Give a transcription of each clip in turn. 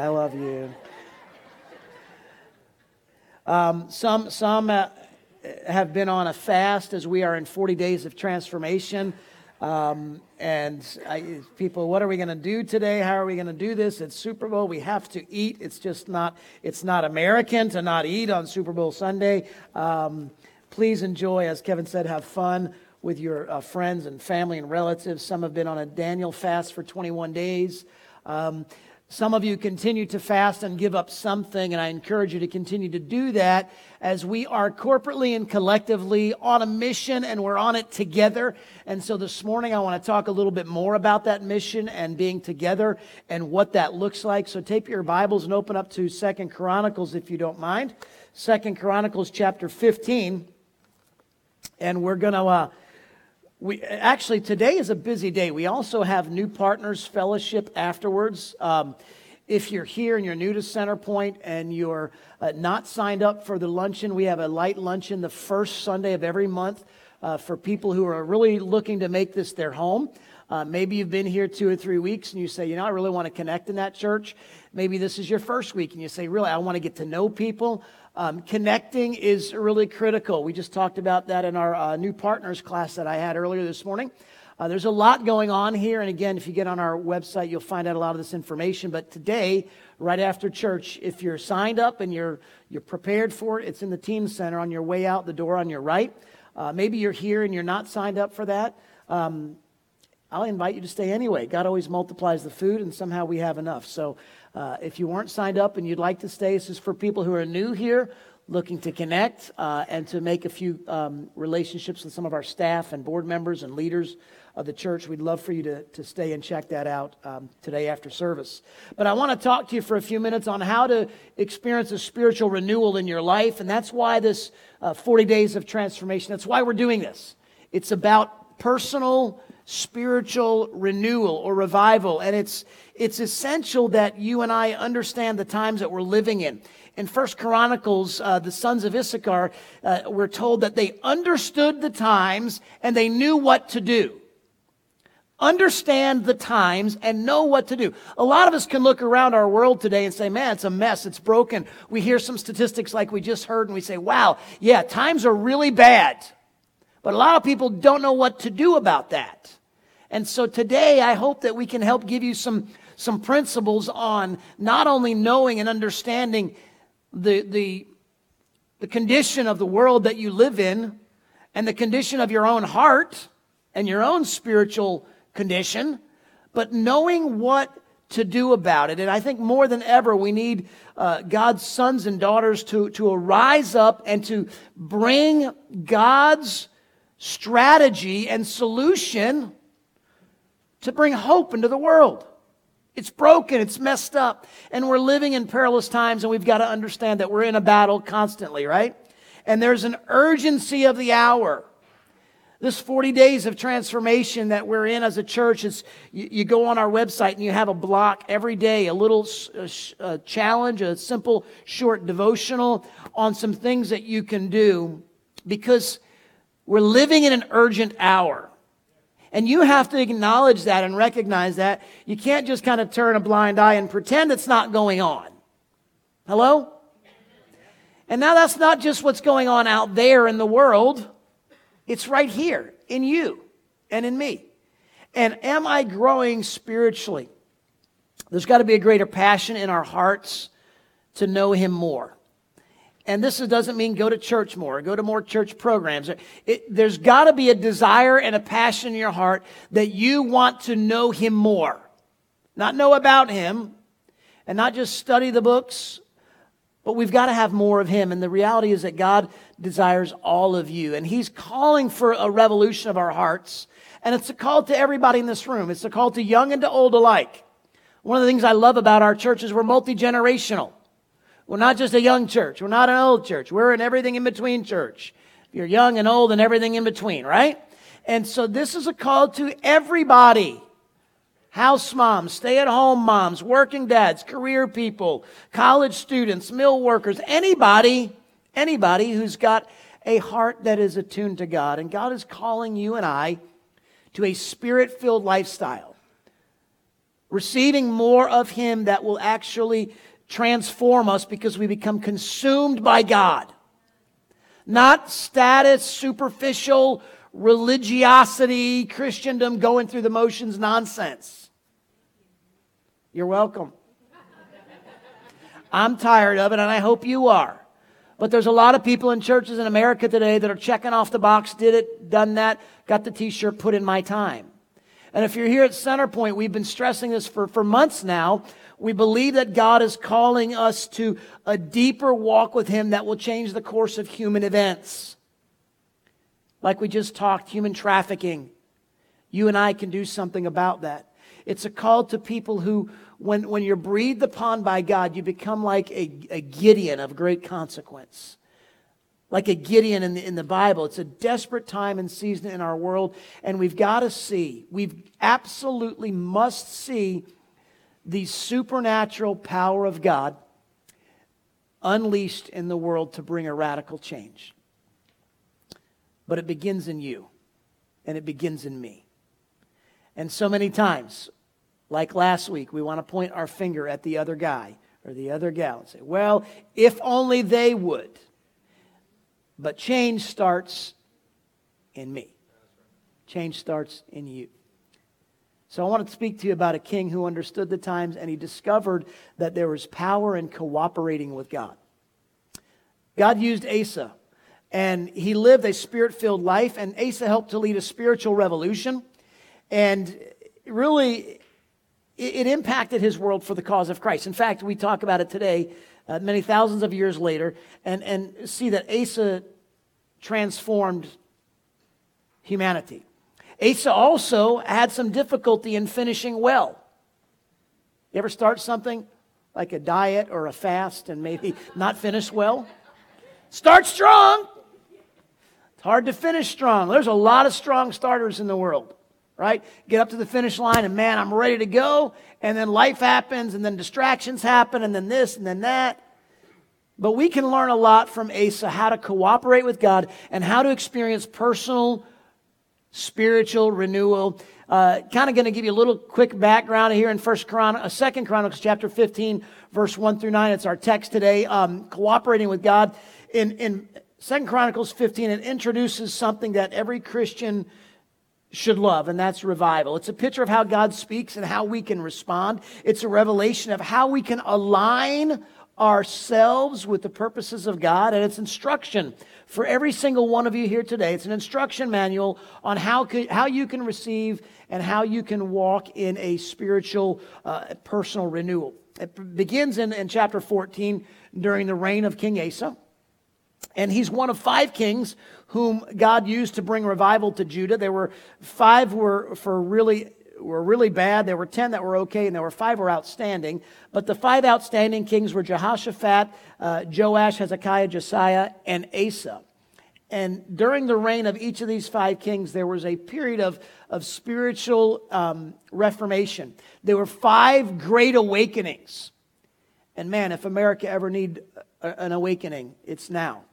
I love you. Um, some some uh, have been on a fast as we are in 40 days of transformation. Um, and I, people, what are we going to do today? How are we going to do this? It's Super Bowl. We have to eat. It's just not. It's not American to not eat on Super Bowl Sunday. Um, please enjoy, as Kevin said, have fun with your uh, friends and family and relatives. Some have been on a Daniel fast for 21 days. Um, some of you continue to fast and give up something, and I encourage you to continue to do that as we are corporately and collectively on a mission and we're on it together. And so this morning I want to talk a little bit more about that mission and being together and what that looks like. So take your Bibles and open up to Second Chronicles if you don't mind. Second Chronicles chapter 15. And we're going to uh, we actually today is a busy day. We also have new partners fellowship afterwards. Um, if you're here and you're new to Centerpoint and you're uh, not signed up for the luncheon, we have a light luncheon the first Sunday of every month uh, for people who are really looking to make this their home. Uh, maybe you've been here two or three weeks and you say, you know, I really want to connect in that church. Maybe this is your first week and you say, really, I want to get to know people. Um, connecting is really critical. We just talked about that in our uh, new partners class that I had earlier this morning. Uh, there's a lot going on here. And again, if you get on our website, you'll find out a lot of this information. But today, right after church, if you're signed up and you're, you're prepared for it, it's in the Team Center on your way out the door on your right. Uh, maybe you're here and you're not signed up for that. Um, I'll invite you to stay anyway. God always multiplies the food, and somehow we have enough. So uh, if you weren't signed up and you'd like to stay, this is for people who are new here, looking to connect uh, and to make a few um, relationships with some of our staff and board members and leaders of the church. We'd love for you to, to stay and check that out um, today after service. But I want to talk to you for a few minutes on how to experience a spiritual renewal in your life. And that's why this uh, 40 days of transformation, that's why we're doing this. It's about personal spiritual renewal or revival. And it's, it's essential that you and I understand the times that we're living in. In First Chronicles, uh, the sons of Issachar uh, were told that they understood the times and they knew what to do. Understand the times and know what to do. A lot of us can look around our world today and say, man, it's a mess. It's broken. We hear some statistics like we just heard and we say, wow, yeah, times are really bad. But a lot of people don't know what to do about that. And so today, I hope that we can help give you some, some principles on not only knowing and understanding the, the, the condition of the world that you live in and the condition of your own heart and your own spiritual condition, but knowing what to do about it. And I think more than ever, we need uh, God's sons and daughters to, to arise up and to bring God's strategy and solution to bring hope into the world. It's broken, it's messed up, and we're living in perilous times, and we've got to understand that we're in a battle constantly, right? And there's an urgency of the hour. This 40 days of transformation that we're in as a church is you, you go on our website and you have a blog every day, a little a, a challenge, a simple short devotional on some things that you can do because we're living in an urgent hour. And you have to acknowledge that and recognize that. You can't just kind of turn a blind eye and pretend it's not going on. Hello? And now that's not just what's going on out there in the world. It's right here in you and in me. And am I growing spiritually? There's got to be a greater passion in our hearts to know Him more. And this doesn't mean go to church more, go to more church programs. It, there's got to be a desire and a passion in your heart that you want to know Him more. Not know about Him and not just study the books, but we've got to have more of Him. And the reality is that God desires all of you. And He's calling for a revolution of our hearts. And it's a call to everybody in this room, it's a call to young and to old alike. One of the things I love about our church is we're multi generational. We're not just a young church. We're not an old church. We're an everything in between church. You're young and old and everything in between, right? And so this is a call to everybody. House moms, stay at home moms, working dads, career people, college students, mill workers, anybody, anybody who's got a heart that is attuned to God. And God is calling you and I to a spirit filled lifestyle. receiving more of Him that will actually transform us because we become consumed by God. Not status, superficial religiosity, Christendom, going through the motions nonsense. You're welcome. I'm tired of it, and I hope you are. But there's a lot of people in churches in America today that are checking off the box, did it, done that, got the t shirt, put in my time. And if you're here at Centerpoint, we've been stressing this for, for months now. We believe that God is calling us to a deeper walk with Him that will change the course of human events. Like we just talked, human trafficking. You and I can do something about that. It's a call to people who, when, when you're breathed upon by God, you become like a, a Gideon of great consequence. Like a Gideon in the, in the Bible. It's a desperate time and season in our world, and we've got to see, we absolutely must see the supernatural power of God unleashed in the world to bring a radical change. But it begins in you, and it begins in me. And so many times, like last week, we want to point our finger at the other guy or the other gal and say, well, if only they would. But change starts in me, change starts in you. So I want to speak to you about a king who understood the times and he discovered that there was power in cooperating with God. God used Asa and he lived a spirit filled life, and Asa helped to lead a spiritual revolution. And really, it, impacted his world for the cause of Christ. In fact, we talk about it today, uh, many thousands of years later, and, and see that Asa transformed humanity. Asa also had some difficulty in finishing well. You ever start something like a diet or a fast and maybe not finish well? Start strong. It's hard to finish strong. There's a lot of strong starters in the world, right? Get up to the finish line and man, I'm ready to go. And then life happens and then distractions happen and then this and then that. But we can learn a lot from Asa how to cooperate with God and how to experience personal spiritual renewal. Uh, kind of going to give you a little quick background here in First Chron- uh, Second Chronicles chapter 15, verse 1 through 9. It's our text today. Um, cooperating with God. In, in Second Chronicles 15, it introduces something that every Christian should love, and that's revival. It's a picture of how God speaks and how we can respond. It's a revelation of how we can align ourselves with the purposes of God, and it's instruction for every single one of you here today. It's an instruction manual on how, how you can receive and how you can walk in a spiritual, uh, personal renewal. It begins in, in chapter 14 during the reign of King Asa. And he's one of five kings whom God used to bring revival to Judah. There were five were for really were really bad. There were 10 that were okay, and there were five were outstanding. But the five outstanding kings were Jehoshaphat, uh, Joash, Hezekiah, Josiah, and Asa. And during the reign of each of these five kings, there was a period of, of spiritual um, reformation. There were five great awakenings. And man, if America ever need an awakening, it's now.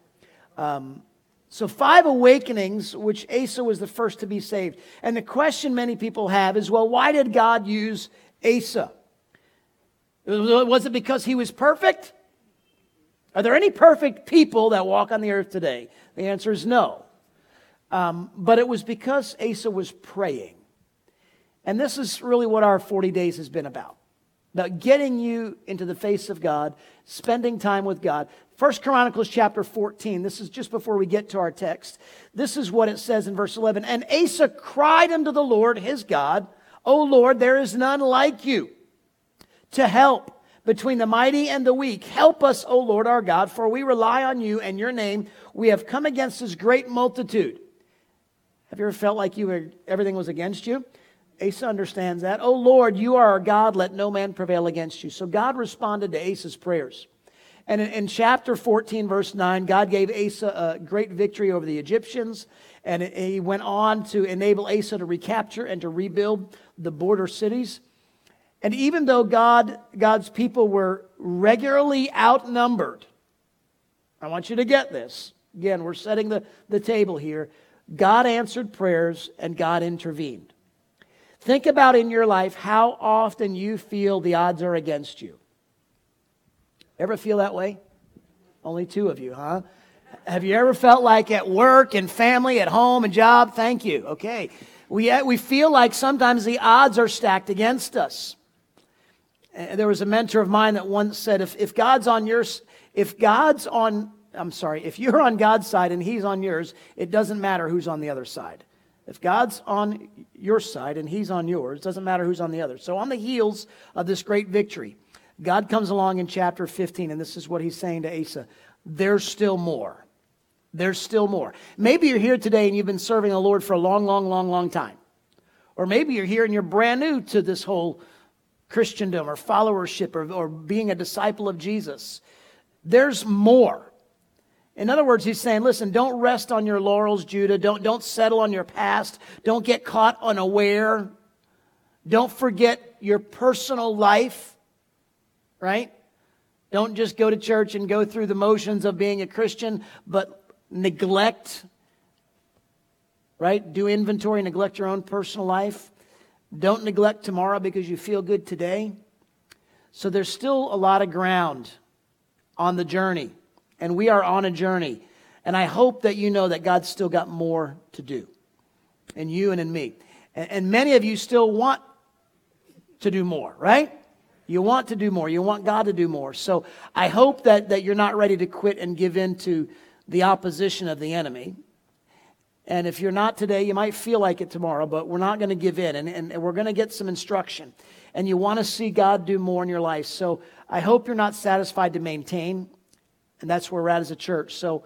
Um, so, five awakenings, which Asa was the first to be saved. And the question many people have is well, why did God use Asa? Was it because he was perfect? Are there any perfect people that walk on the earth today? The answer is no. Um, but it was because Asa was praying. And this is really what our 40 days has been about about getting you into the face of God, spending time with God. First Chronicles chapter 14, this is just before we get to our text. This is what it says in verse 11. And Asa cried unto the Lord his God, O Lord, there is none like you to help between the mighty and the weak. Help us, O Lord our God, for we rely on you and your name. We have come against this great multitude. Have you ever felt like you were, everything was against you? Asa understands that. O Lord, you are our God, let no man prevail against you. So God responded to Asa's prayers. And in, in, chapter 14, verse 9, God gave Asa a great victory over the Egyptians. And he went on to enable Asa to recapture and to rebuild the border cities. And even though God, God's people were regularly outnumbered, I want you to get this. Again, we're setting the, the table here. God answered prayers and God intervened. Think about in your life how often you feel the odds are against you. Ever feel that way? Only two of you, huh? Have you ever felt like at work and family, at home and job? Thank you. Okay. We, uh, we feel like sometimes the odds are stacked against us. There was a mentor of mine that once said, if, if God's on your, if God's on, I'm sorry, if you're on God's side and he's on yours, it doesn't matter who's on the other side. If God's on your side and he's on yours, it doesn't matter who's on the other. So on the heels of this great victory, God comes along in chapter 15, and this is what he's saying to Asa. There's still more. There's still more. Maybe you're here today and you've been serving the Lord for a long, long, long, long time. Or maybe you're here and you're brand new to this whole Christendom or followership or, or being a disciple of Jesus. There's more. In other words, he's saying, listen, don't rest on your laurels, Judah. Don't, don't settle on your past. Don't get caught unaware. Don't forget your personal life, right? Don't just go to church and go through the motions of being a Christian, but neglect, right? Do inventory, neglect your own personal life. Don't neglect tomorrow because you feel good today. So there's still a lot of ground on the journey, and we are on a journey. And I hope that you know that God's still got more to do in you and in me. And, and many of you still want to do more, right? You want to do more. You want God to do more. So I hope that, that you're not ready to quit and give in to the opposition of the enemy. And if you're not today, you might feel like it tomorrow, but we're not going to give in. And, and we're going to get some instruction. And you want to see God do more in your life. So I hope you're not satisfied to maintain. And that's where we're at as a church. So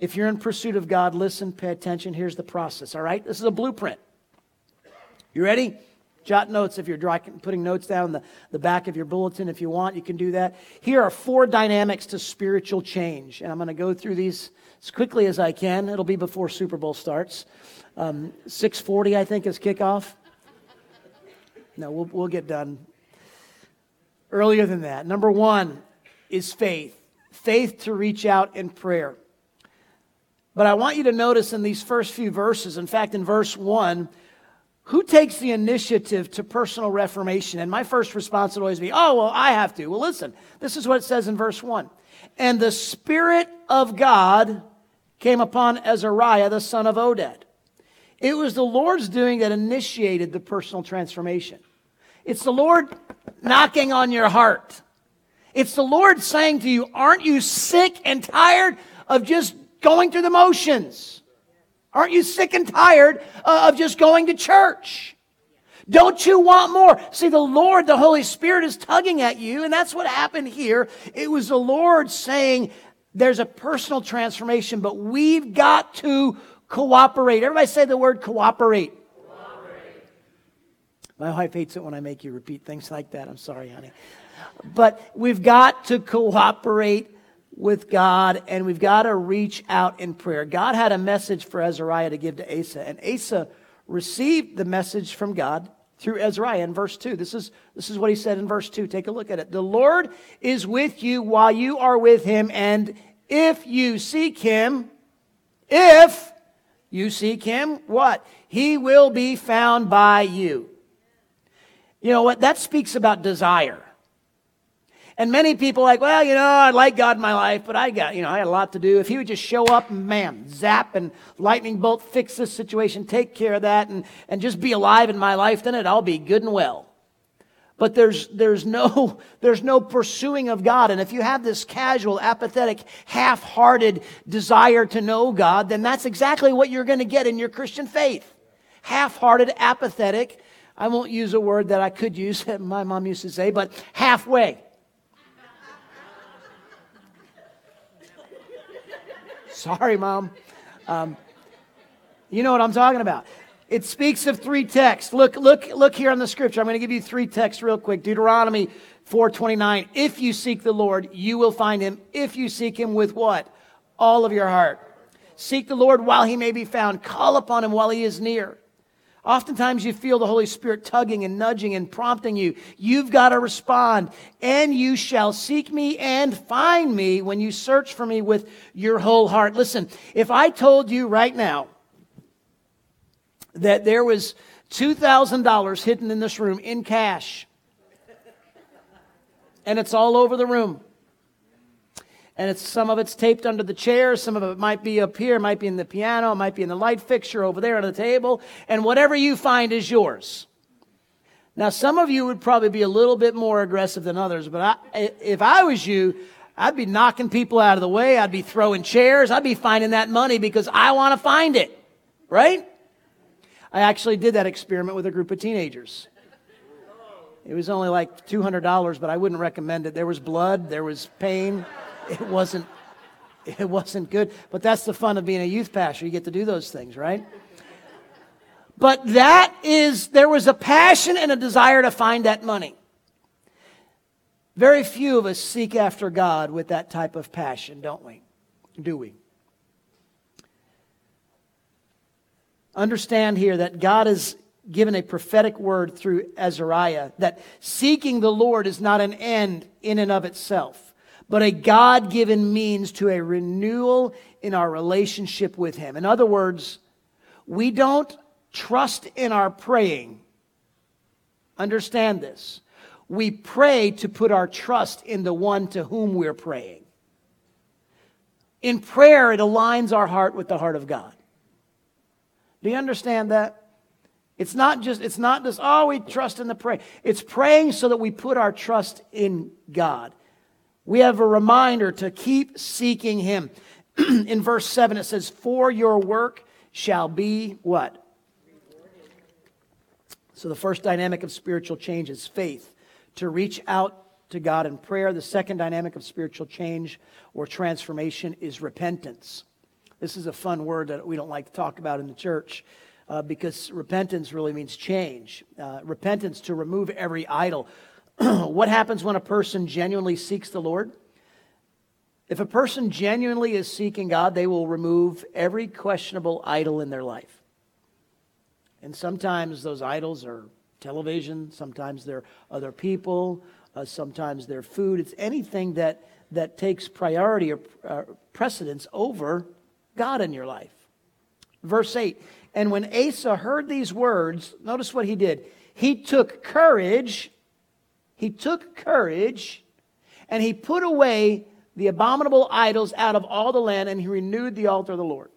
if you're in pursuit of God, listen, pay attention. Here's the process, all right? This is a blueprint. You ready? Jot notes if you're putting notes down the, the back of your bulletin. If you want, you can do that. Here are four dynamics to spiritual change. And I'm going to go through these as quickly as I can. It'll be before Super Bowl starts. Um, 640, I think, is kickoff. No, we'll, we'll get done earlier than that. Number one is faith. Faith to reach out in prayer. But I want you to notice in these first few verses, in fact, in verse 1, who takes the initiative to personal reformation? And my first response would always be, oh, well, I have to. Well, listen, this is what it says in verse 1. And the Spirit of God came upon Azariah, the son of Oded. It was the Lord's doing that initiated the personal transformation. It's the Lord knocking on your heart. It's the Lord saying to you, Aren't you sick and tired of just going through the motions? Aren't you sick and tired uh, of just going to church? Don't you want more? See, the Lord, the Holy Spirit is tugging at you, and that's what happened here. It was the Lord saying, there's a personal transformation, but we've got to cooperate. Everybody say the word cooperate. cooperate. My wife hates it when I make you repeat things like that. I'm sorry, honey. But we've got to cooperate with God and we've got to reach out in prayer. God had a message for Azariah to give to Asa, and Asa received the message from God through Azariah in verse 2. This is, this is what he said in verse 2. Take a look at it. The Lord is with you while you are with him, and if you seek him, if you seek him, what? He will be found by you. You know what? That speaks about desire. And many people like, well, you know, I like God in my life, but I got, you know, I had a lot to do. If he would just show up man, zap and lightning bolt, fix this situation, take care of that, and, and just be alive in my life, then it all be good and well. But there's, there's, no, there's no pursuing of God. And if you have this casual, apathetic, half-hearted desire to know God, then that's exactly what you're going to get in your Christian faith. Half-hearted, apathetic. I won't use a word that I could use my mom used to say, but halfway. Sorry, Mom. Um, you know what I'm talking about. It speaks of three texts. Look, look, look here on the scripture. I'm going to give you three texts real quick. Deuteronomy 4:29. If you seek the Lord, you will find him. If you seek him with what? All of your heart. Seek the Lord while he may be found. Call upon him while he is near. Oftentimes you feel the Holy Spirit tugging and nudging and prompting you. You've got to respond. And you shall seek me and find me when you search for me with your whole heart. Listen, if I told you right now that there was $2,000 hidden in this room in cash. And it's all over the room. And it's some of it's taped under the chair, some of it might be up here, might be in the piano, might be in the light fixture over there on the table, and whatever you find is yours. Now, some of you would probably be a little bit more aggressive than others, but I, if I was you, I'd be knocking people out of the way. I'd be throwing chairs. I'd be finding that money because I want to find it. Right? I actually did that experiment with a group of teenagers. It was only like $200, but I wouldn't recommend it. There was blood, there was pain. It wasn't it wasn't good, but that's the fun of being a youth pastor. You get to do those things, right? But that is there was a passion and a desire to find that money. Very few of us seek after God with that type of passion, don't we? Do we? Understand here that God has given a prophetic word through Azariah that seeking the Lord is not an end in and of itself, but a God given means to a renewal in our relationship with Him. In other words, we don't trust in our praying. Understand this we pray to put our trust in the one to whom we're praying. In prayer, it aligns our heart with the heart of God. Do you understand that? It's not just, it's not just, oh, we trust in the pray. It's praying so that we put our trust in God. We have a reminder to keep seeking Him. in verse 7, it says, For your work shall be what? So the first dynamic of spiritual change is faith to reach out to God in prayer. The second dynamic of spiritual change or transformation is repentance. This is a fun word that we don't like to talk about in the church uh, because repentance really means change. Uh, repentance to remove every idol. what happens when a person genuinely seeks the Lord? If a person genuinely is seeking God, they will remove every questionable idol in their life. And sometimes those idols are television, sometimes they're other people, uh, sometimes they're food. It's anything that, that takes priority or uh, precedence over God in your life. Verse 8 And when Asa heard these words, notice what he did. He took courage, he took courage, and he put away the abominable idols out of all the land, and he renewed the altar of the Lord.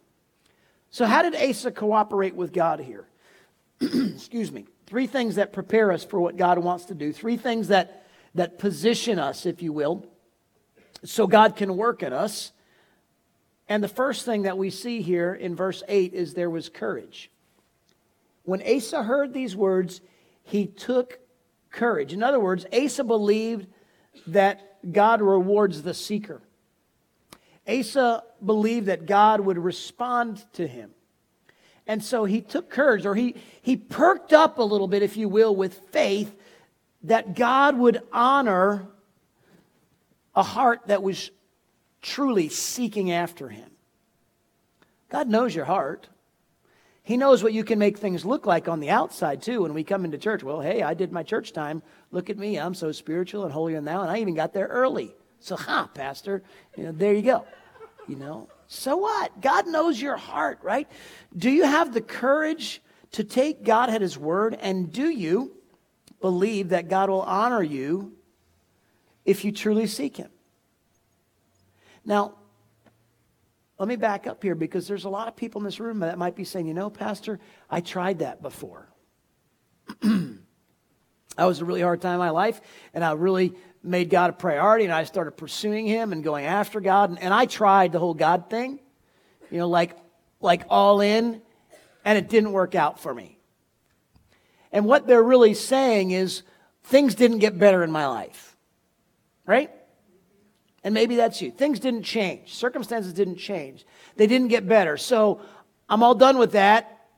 So, how did Asa cooperate with God here? Excuse me. Three things that prepare us for what God wants to do. Three things that, that position us, if you will, so God can work at us. And the first thing that we see here in verse 8 is there was courage. When Asa heard these words, he took courage. In other words, Asa believed that God rewards the seeker. Asa believed that God would respond to him. And so he took courage, or he, he perked up a little bit, if you will, with faith that God would honor a heart that was truly seeking after him. God knows your heart. He knows what you can make things look like on the outside, too, when we come into church. Well, hey, I did my church time. Look at me. I'm so spiritual and holier now, and I even got there early. So, ha, Pastor, you know, there you go. You know, so what? God knows your heart, right? Do you have the courage to take God at His word? And do you believe that God will honor you if you truly seek Him? Now, let me back up here because there's a lot of people in this room that might be saying, you know, Pastor, I tried that before. that was a really hard time in my life, and I really made God a priority and I started pursuing Him and going after God. And, and I tried the whole God thing, you know, like, like all in, and it didn't work out for me. And what they're really saying is things didn't get better in my life, right? And maybe that's you. Things didn't change, circumstances didn't change, they didn't get better. So I'm all done with that.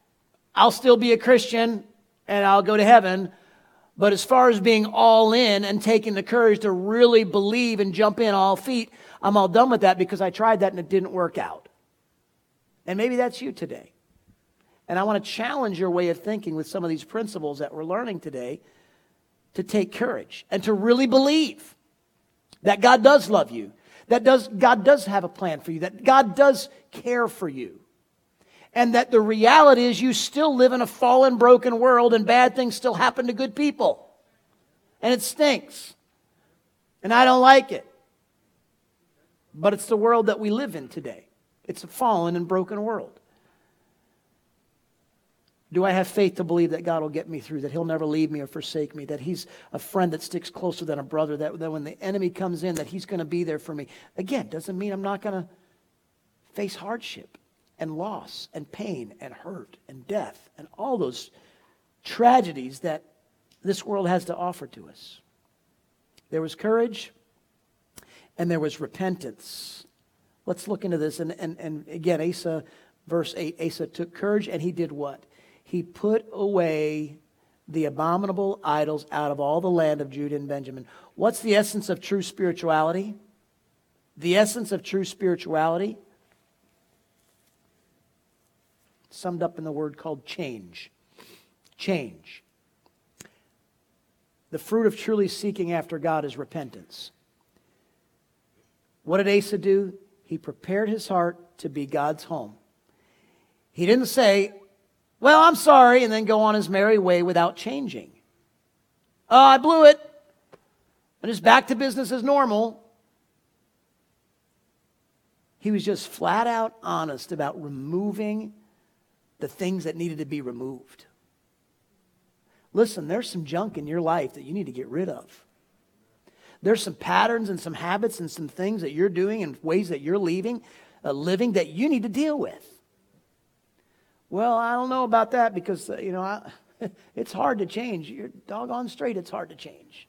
I'll still be a Christian and I'll go to heaven, but as far as being all in and taking the courage to really believe and jump in all feet, I'm all done with that because I tried that and it didn't work out. And maybe that's you today. And I want to challenge your way of thinking with some of these principles that we're learning today to take courage and to really believe that God does love you, that does, God does have a plan for you, that God does care for you. And that the reality is you still live in a fallen, broken world and bad things still happen to good people. And it stinks. And I don't like it. But it's the world that we live in today. It's a fallen and broken world. Do I have faith to believe that God will get me through, that He'll never leave me or forsake me, that He's a friend that sticks closer than a brother, that, that when the enemy comes in, that He's going to be there for me? Again, doesn't mean I'm not going to face hardship and loss and pain and hurt and death and all those tragedies that this world has to offer to us. There was courage and there was repentance. Let's look into this. And, and, and again, Asa, verse 8 Asa took courage and he did what? He put away the abominable idols out of all the land of Judah and Benjamin. What's the essence of true spirituality? The essence of true spirituality, summed up in the word called change. Change. The fruit of truly seeking after God is repentance. What did Asa do? He prepared his heart to be God's home. He didn't say, Well, I'm sorry, and then go on his merry way without changing. Oh, I blew it. And it's back to business as normal. He was just flat out honest about removing the things that needed to be removed. Listen, there's some junk in your life that you need to get rid of. There's some patterns and some habits and some things that you're doing and ways that you're leaving, uh, living that you need to deal with. Well, I don't know about that because, uh, you know, I, it's hard to change. You're doggone straight, it's hard to change.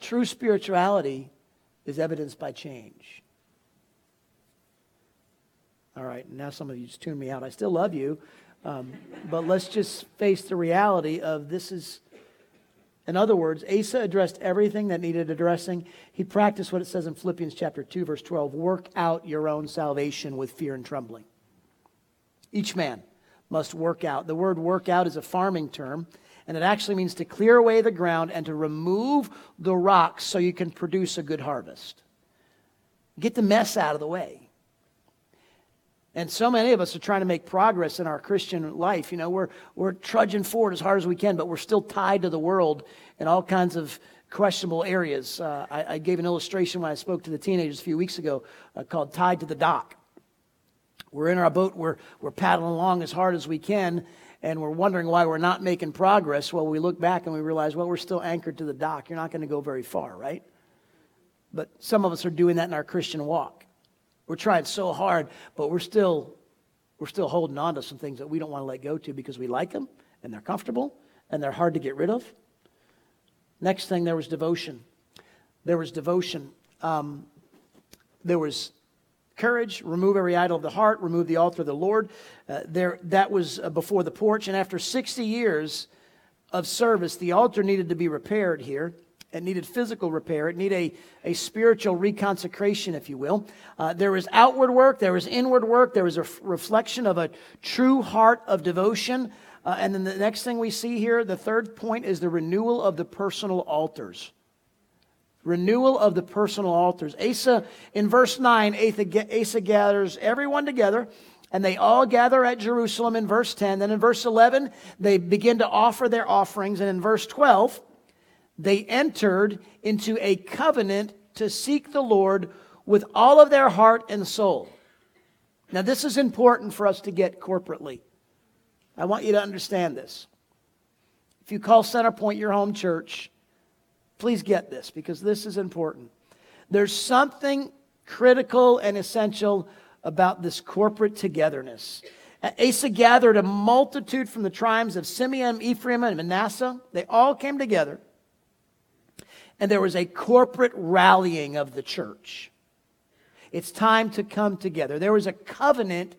True spirituality is evidenced by change. All right, now some of you just tune me out. I still love you, um, but let's just face the reality of this is in other words, Asa addressed everything that needed addressing. He practiced what it says in Philippians chapter 2 verse 12, work out your own salvation with fear and trembling. Each man must work out. The word work out is a farming term, and it actually means to clear away the ground and to remove the rocks so you can produce a good harvest. Get the mess out of the way. And so many of us are trying to make progress in our Christian life. You know, we're, we're trudging forward as hard as we can, but we're still tied to the world in all kinds of questionable areas. Uh, I, I, gave an illustration when I spoke to the teenagers a few weeks ago uh, called Tied to the Dock. We're in our boat, we're, we're paddling along as hard as we can, and we're wondering why we're not making progress. Well, we look back and we realize, well, we're still anchored to the dock. You're not going to go very far, right? But some of us are doing that in our Christian walk. We're trying so hard, but we're still we're still holding on to some things that we don't want to let go to because we like them and they're comfortable and they're hard to get rid of. Next thing, there was devotion. There was devotion. Um, there was courage. Remove every idol of the heart. Remove the altar of the Lord. Uh, there, that was uh, before the porch. And after 60 years of service, the altar needed to be repaired here. It needed physical repair. It needed a, a spiritual reconsecration, if you will. Uh, there was outward work. There was inward work. There was a f- reflection of a true heart of devotion. Uh, and then the next thing we see here, the third point, is the renewal of the personal altars. Renewal of the personal altars. Asa, in verse 9, Asa gathers everyone together and they all gather at Jerusalem in verse 10. Then in verse 11, they begin to offer their offerings. And in verse 12, they entered into a covenant to seek the Lord with all of their heart and soul. Now, this is important for us to get corporately. I want you to understand this. If you call Centerpoint your home church, please get this because this is important. There's something critical and essential about this corporate togetherness. Asa gathered a multitude from the tribes of Simeon, Ephraim, and Manasseh. They all came together and there was a corporate rallying of the church. It's time to come together. There was a covenant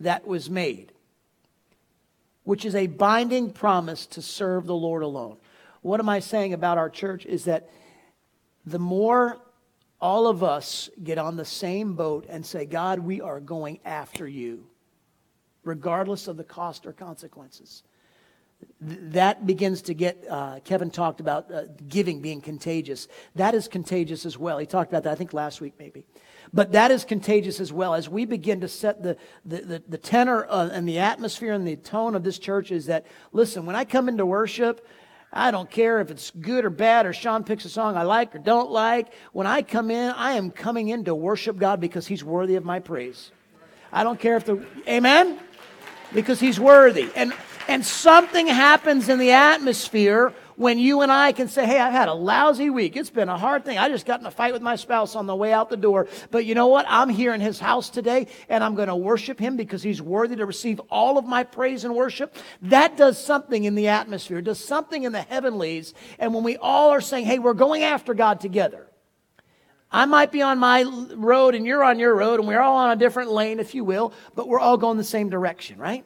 that was made, which is a binding promise to serve the Lord alone. What am I saying about our church is that the more all of us get on the same boat and say, God, we are going after you, regardless of the cost or consequences, that begins to get, uh, Kevin talked about uh, giving being contagious. That is contagious as well. He talked about that, I think, last week maybe. But that is contagious as well. As we begin to set the, the, the, the tenor uh, and the atmosphere and the tone of this church is that, listen, when I come into worship, I don't care if it's good or bad or Sean picks a song I like or don't like. When I come in, I am coming in to worship God because he's worthy of my praise. I don't care if the, amen? Because he's worthy. And, and something happens in the atmosphere when you and I can say, hey, I've had a lousy week. It's been a hard thing. I just got in a fight with my spouse on the way out the door. But you know what? I'm here in his house today and I'm going to worship him because he's worthy to receive all of my praise and worship. That does something in the atmosphere, does something in the heavenlies. And when we all are saying, hey, we're going after God together. I might be on my road and you're on your road and we're all on a different lane, if you will, but we're all going the same direction, right?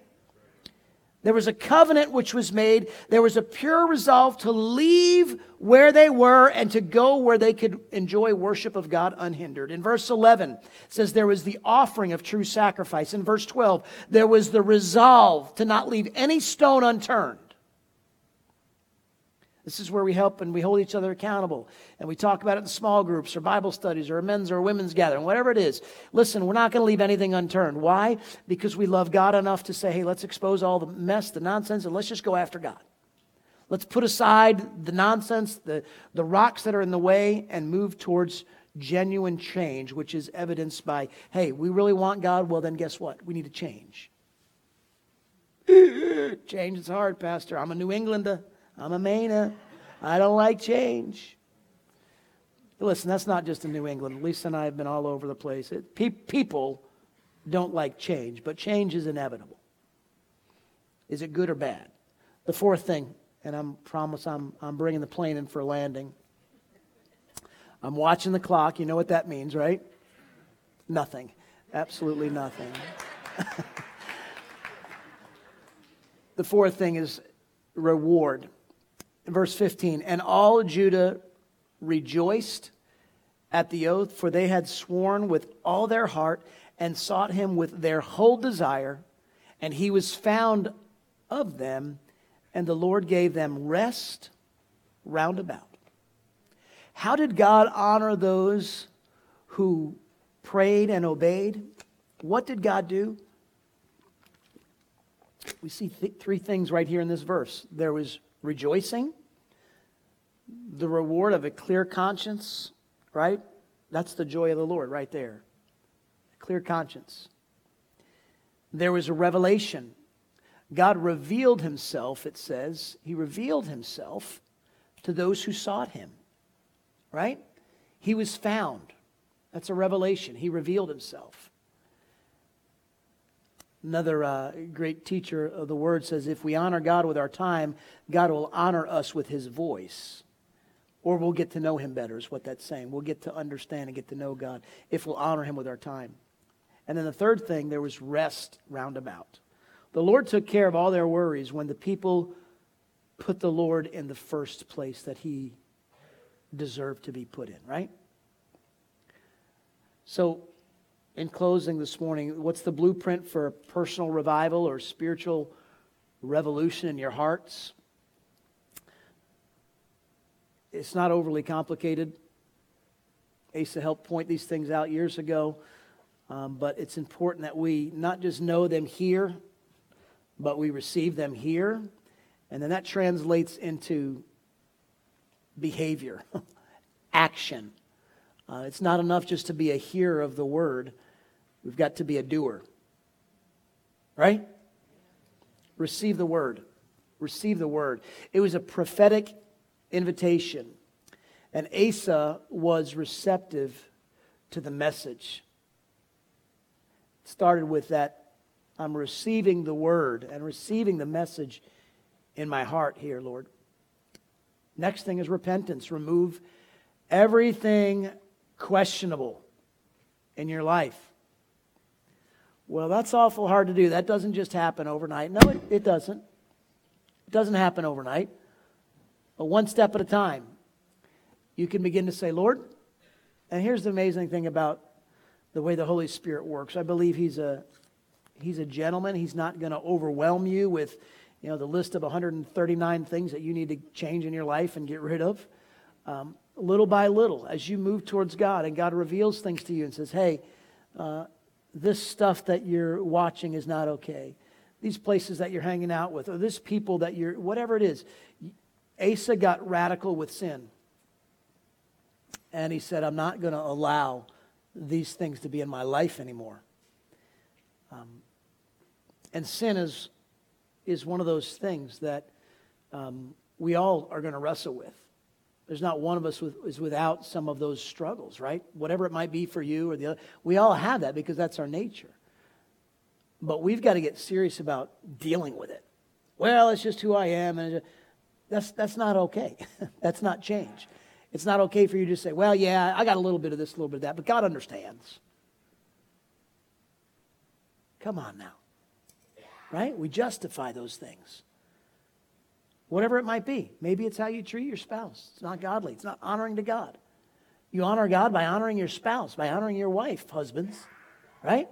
There was a covenant which was made. There was a pure resolve to leave where they were and to go where they could enjoy worship of God unhindered. In verse 11, it says there was the offering of true sacrifice. In verse 12, there was the resolve to not leave any stone unturned. This is where we help and we hold each other accountable. And we talk about it in small groups or Bible studies or a men's or a women's gathering, whatever it is. Listen, we're not going to leave anything unturned. Why? Because we love God enough to say, hey, let's expose all the mess, the nonsense, and let's just go after God. Let's put aside the nonsense, the, the rocks that are in the way, and move towards genuine change, which is evidenced by, hey, we really want God. Well, then guess what? We need to change. change is hard, Pastor. I'm a New Englander. I'm a Mainer. I don't like change. Listen, that's not just in New England. Lisa and I have been all over the place. It, pe- people don't like change, but change is inevitable. Is it good or bad? The fourth thing, and I promise I'm, I'm bringing the plane in for landing. I'm watching the clock. You know what that means, right? Nothing. Absolutely nothing. the fourth thing is reward verse 15, and all Judah rejoiced at the oath, for they had sworn with all their heart and sought him with their whole desire, and he was found of them, and the Lord gave them rest round about. How did God honor those who prayed and obeyed? What did God do? We see th- three things right here in this verse. There was rejoicing, the reward of a clear conscience, right? That's the joy of the Lord right there. A clear conscience. There was a revelation. God revealed himself, it says. He revealed himself to those who sought him, right? He was found. That's a revelation. He revealed himself. Another uh, great teacher of the word says if we honor God with our time, God will honor us with his voice. Or we'll get to know him better, is what that's saying. We'll get to understand and get to know God if we'll honor him with our time. And then the third thing, there was rest roundabout. The Lord took care of all their worries when the people put the Lord in the first place that he deserved to be put in, right? So, in closing this morning, what's the blueprint for personal revival or spiritual revolution in your hearts? It's not overly complicated. Asa helped point these things out years ago, um, but it's important that we not just know them here, but we receive them here, and then that translates into behavior, action. Uh, it's not enough just to be a hearer of the word, we've got to be a doer. Right? Receive the word. Receive the word. It was a prophetic invitation. And Asa was receptive to the message. It started with that I'm receiving the word and receiving the message in my heart here, Lord. Next thing is repentance. Remove everything questionable in your life. Well, that's awful hard to do. That doesn't just happen overnight. No, it, it doesn't. It doesn't happen overnight but one step at a time, you can begin to say, Lord, and here's the amazing thing about the way the Holy Spirit works. I believe He's a, he's a gentleman. He's not going to overwhelm you with you know, the list of 139 things that you need to change in your life and get rid of. Um, little by little, as you move towards God and God reveals things to you and says, hey, uh, this stuff that you're watching is not okay. These places that you're hanging out with, or this people that you're, whatever it is. Asa got radical with sin. And he said, I'm not going to allow these things to be in my life anymore. Um, and sin is, is one of those things that um, we all are going to wrestle with. There's not one of us with, is without some of those struggles, right? Whatever it might be for you or the other. We all have that because that's our nature. But we've got to get serious about dealing with it. Well, it's just who I am. And that's, that's not okay. that's not change. It's not okay for you to say, well, yeah, I got a little bit of this, a little bit of that, but God understands. Come on now. Right? We justify those things. Whatever it might be. Maybe it's how you treat your spouse. It's not godly, it's not honoring to God. You honor God by honoring your spouse, by honoring your wife, husbands. Right?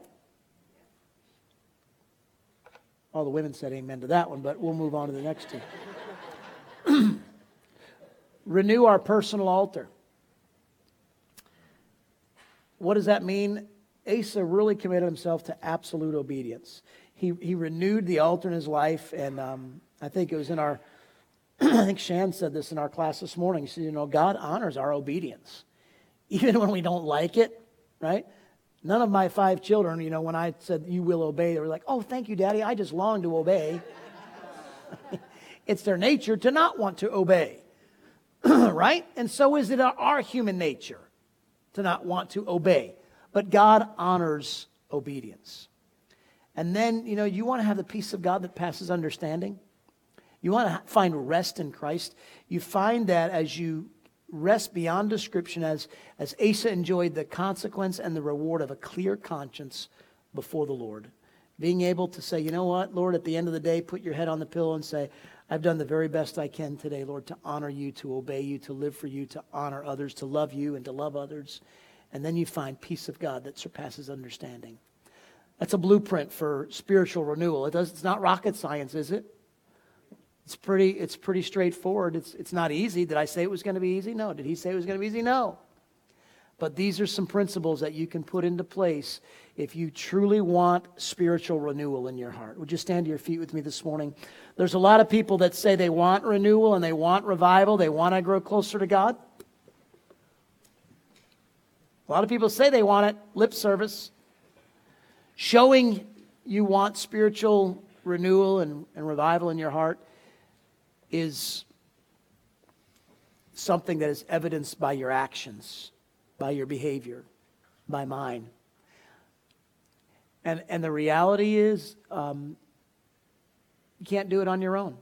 All the women said amen to that one, but we'll move on to the next two. Renew our personal altar. What does that mean? Asa really committed himself to absolute obedience. He, he renewed the altar in his life, and um, I think it was in our, I think Shan said this in our class this morning. He said, You know, God honors our obedience, even when we don't like it, right? None of my five children, you know, when I said, You will obey, they were like, Oh, thank you, Daddy. I just long to obey. it's their nature to not want to obey, right? And so is it our human nature to not want to obey. But God honors obedience. And then, you know, you want to have the peace of God that passes understanding. You want to find rest in Christ. You find that as you rest beyond description, as, as Asa enjoyed the consequence and the reward of a clear conscience before the Lord. Being able to say, you know what, Lord, at the end of the day, put your head on the pillow and say, I've done the very best I can today, Lord, to honor you, to obey you, to live for you, to honor others, to love you, and to love others. And then you find peace of God that surpasses understanding. That's a blueprint for spiritual renewal. It does, it's not rocket science, is it? It's pretty, it's pretty straightforward. It's, it's not easy. Did I say it was going to be easy? No. Did he say it was going to be easy? No. But these are some principles that you can put into place if you truly want spiritual renewal in your heart. Would you stand to your feet with me this morning? There's a lot of people that say they want renewal and they want revival, they want to grow closer to God. A lot of people say they want it, lip service. Showing you want spiritual renewal and, and revival in your heart is something that is evidenced by your actions, by your behavior, by mine. And, and the reality is, um, you can't do it on your own.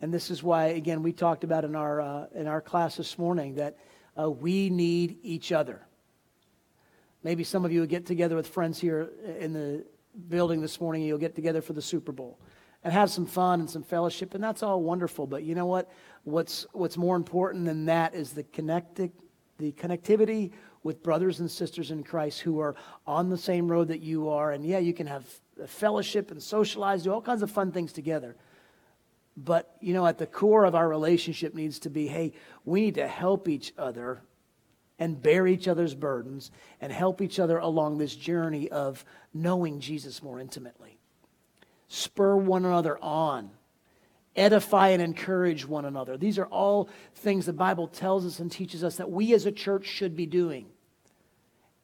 And this is why, again, we talked about in our, uh, in our class this morning that uh, we need each other. Maybe some of you will get together with friends here in the building this morning, and you'll get together for the Super Bowl and have some fun and some fellowship, and that's all wonderful. But you know what? What's, what's more important than that is the, connecti- the connectivity with brothers and sisters in Christ who are on the same road that you are. And yeah, you can have fellowship and socialize, do all kinds of fun things together. But, you know, at the core of our relationship needs to be hey, we need to help each other and bear each other's burdens and help each other along this journey of knowing Jesus more intimately spur one another on, edify and encourage one another. These are all things the Bible tells us and teaches us that we as a church should be doing.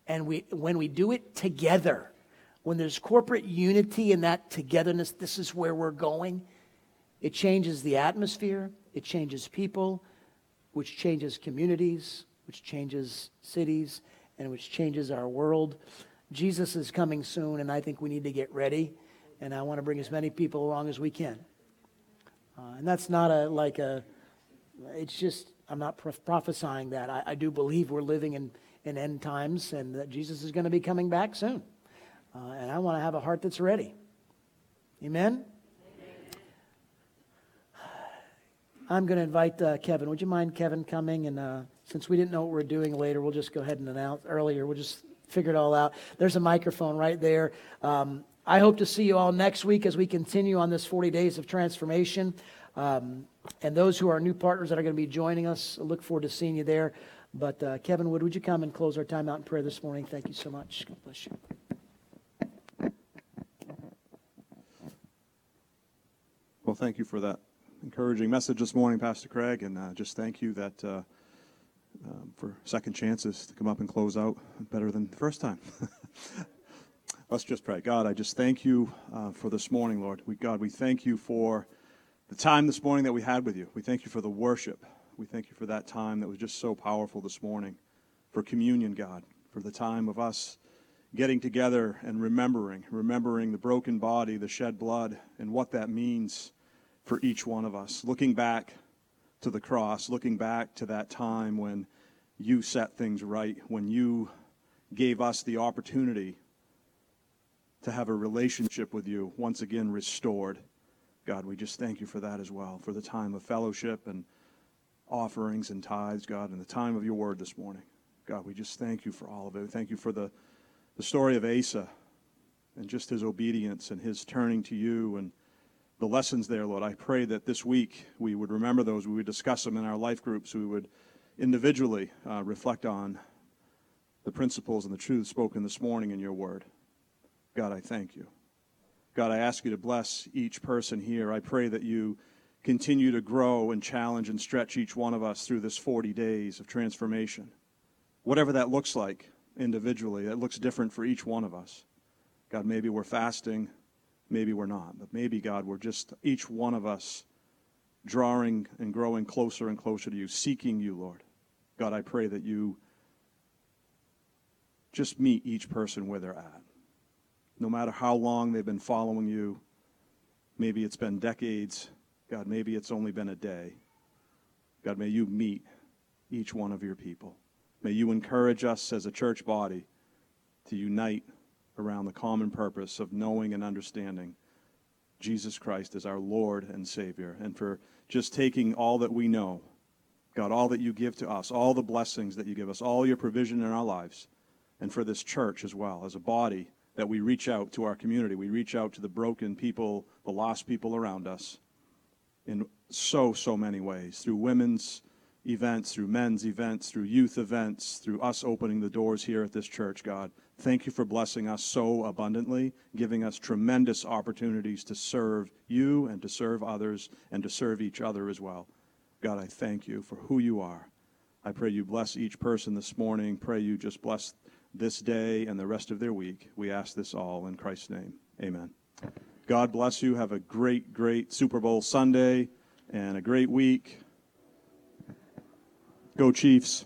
And we, when we do it together, when there's corporate unity in that togetherness, this is where we're going. It changes the atmosphere, it changes people, which changes communities, which changes cities, and which changes our world. Jesus is coming soon, and I think we need to get ready and I want to bring as many people along as we can. Uh, and that's not a like a. It's just I'm not prophesying that. I, I, do believe we're living in in end times, and that Jesus is going to be coming back soon. Uh, and I want to have a heart that's ready. Amen. I'm going to invite uh, Kevin. Would you mind Kevin coming? And uh, since we didn't know what we're doing later, we'll just go ahead and announce earlier. We'll just figure it all out. There's a microphone right there. Um, I hope to see you all next week as we continue on this 40 days of transformation. Um, and those who are new partners that are going to be joining us, I look forward to seeing you there. But uh, Kevin Wood, would you come and close our time out in prayer this morning? Thank you so much. God bless you. Well, thank you for that encouraging message this morning, Pastor Craig, and uh, just thank you that uh, um, for second chances to come up and close out better than the first time. Let's just pray. God, I just thank you uh, for this morning, Lord. We, God, we thank you for the time this morning that we had with you. We thank you for the worship. We thank you for that time that was just so powerful this morning, for communion, God, for the time of us getting together and remembering, remembering the broken body, the shed blood, and what that means for each one of us. Looking back to the cross, looking back to that time when you set things right, when you gave us the opportunity to have a relationship with you once again restored. God, we just thank you for that as well, for the time of fellowship and offerings and tithes, God, and the time of your word this morning. God, we just thank you for all of it. We Thank you for the, the story of Asa and just his obedience and his turning to you and the lessons there, Lord. I pray that this week we would remember those, we would discuss them in our life groups, we would individually uh, reflect on the principles and the truths spoken this morning in your word. God, I thank you. God, I ask you to bless each person here. I pray that you continue to grow and challenge and stretch each one of us through this 40 days of transformation. Whatever that looks like individually, that looks different for each one of us. God, maybe we're fasting, maybe we're not, but maybe, God, we're just each one of us drawing and growing closer and closer to you, seeking you, Lord. God, I pray that you just meet each person where they're at no matter how long they've been following you. Maybe it's been decades. God, maybe it's only been a day. God, may you meet each one of your people. May you encourage us as a church body to unite around the common purpose of knowing and understanding Jesus Christ as our Lord and Savior, and for just taking all that we know, God, all that you give to us, all the blessings that you give us, all your provision in our lives, and for this church as well, as a body that we reach out to our community. We reach out to the broken people, the lost people around us in so, so many ways through women's events, through men's events, through youth events, through us opening the doors here at this church, God. Thank you for blessing us so abundantly, giving us tremendous opportunities to serve you and to serve others and to serve each other as well. God, I thank you for who you are. I pray you bless each person this morning. Pray you just bless this day and the rest of their week. We ask this all in Christ's name. Amen. God bless you. Have a great, great Super Bowl Sunday and a great week. Go Chiefs.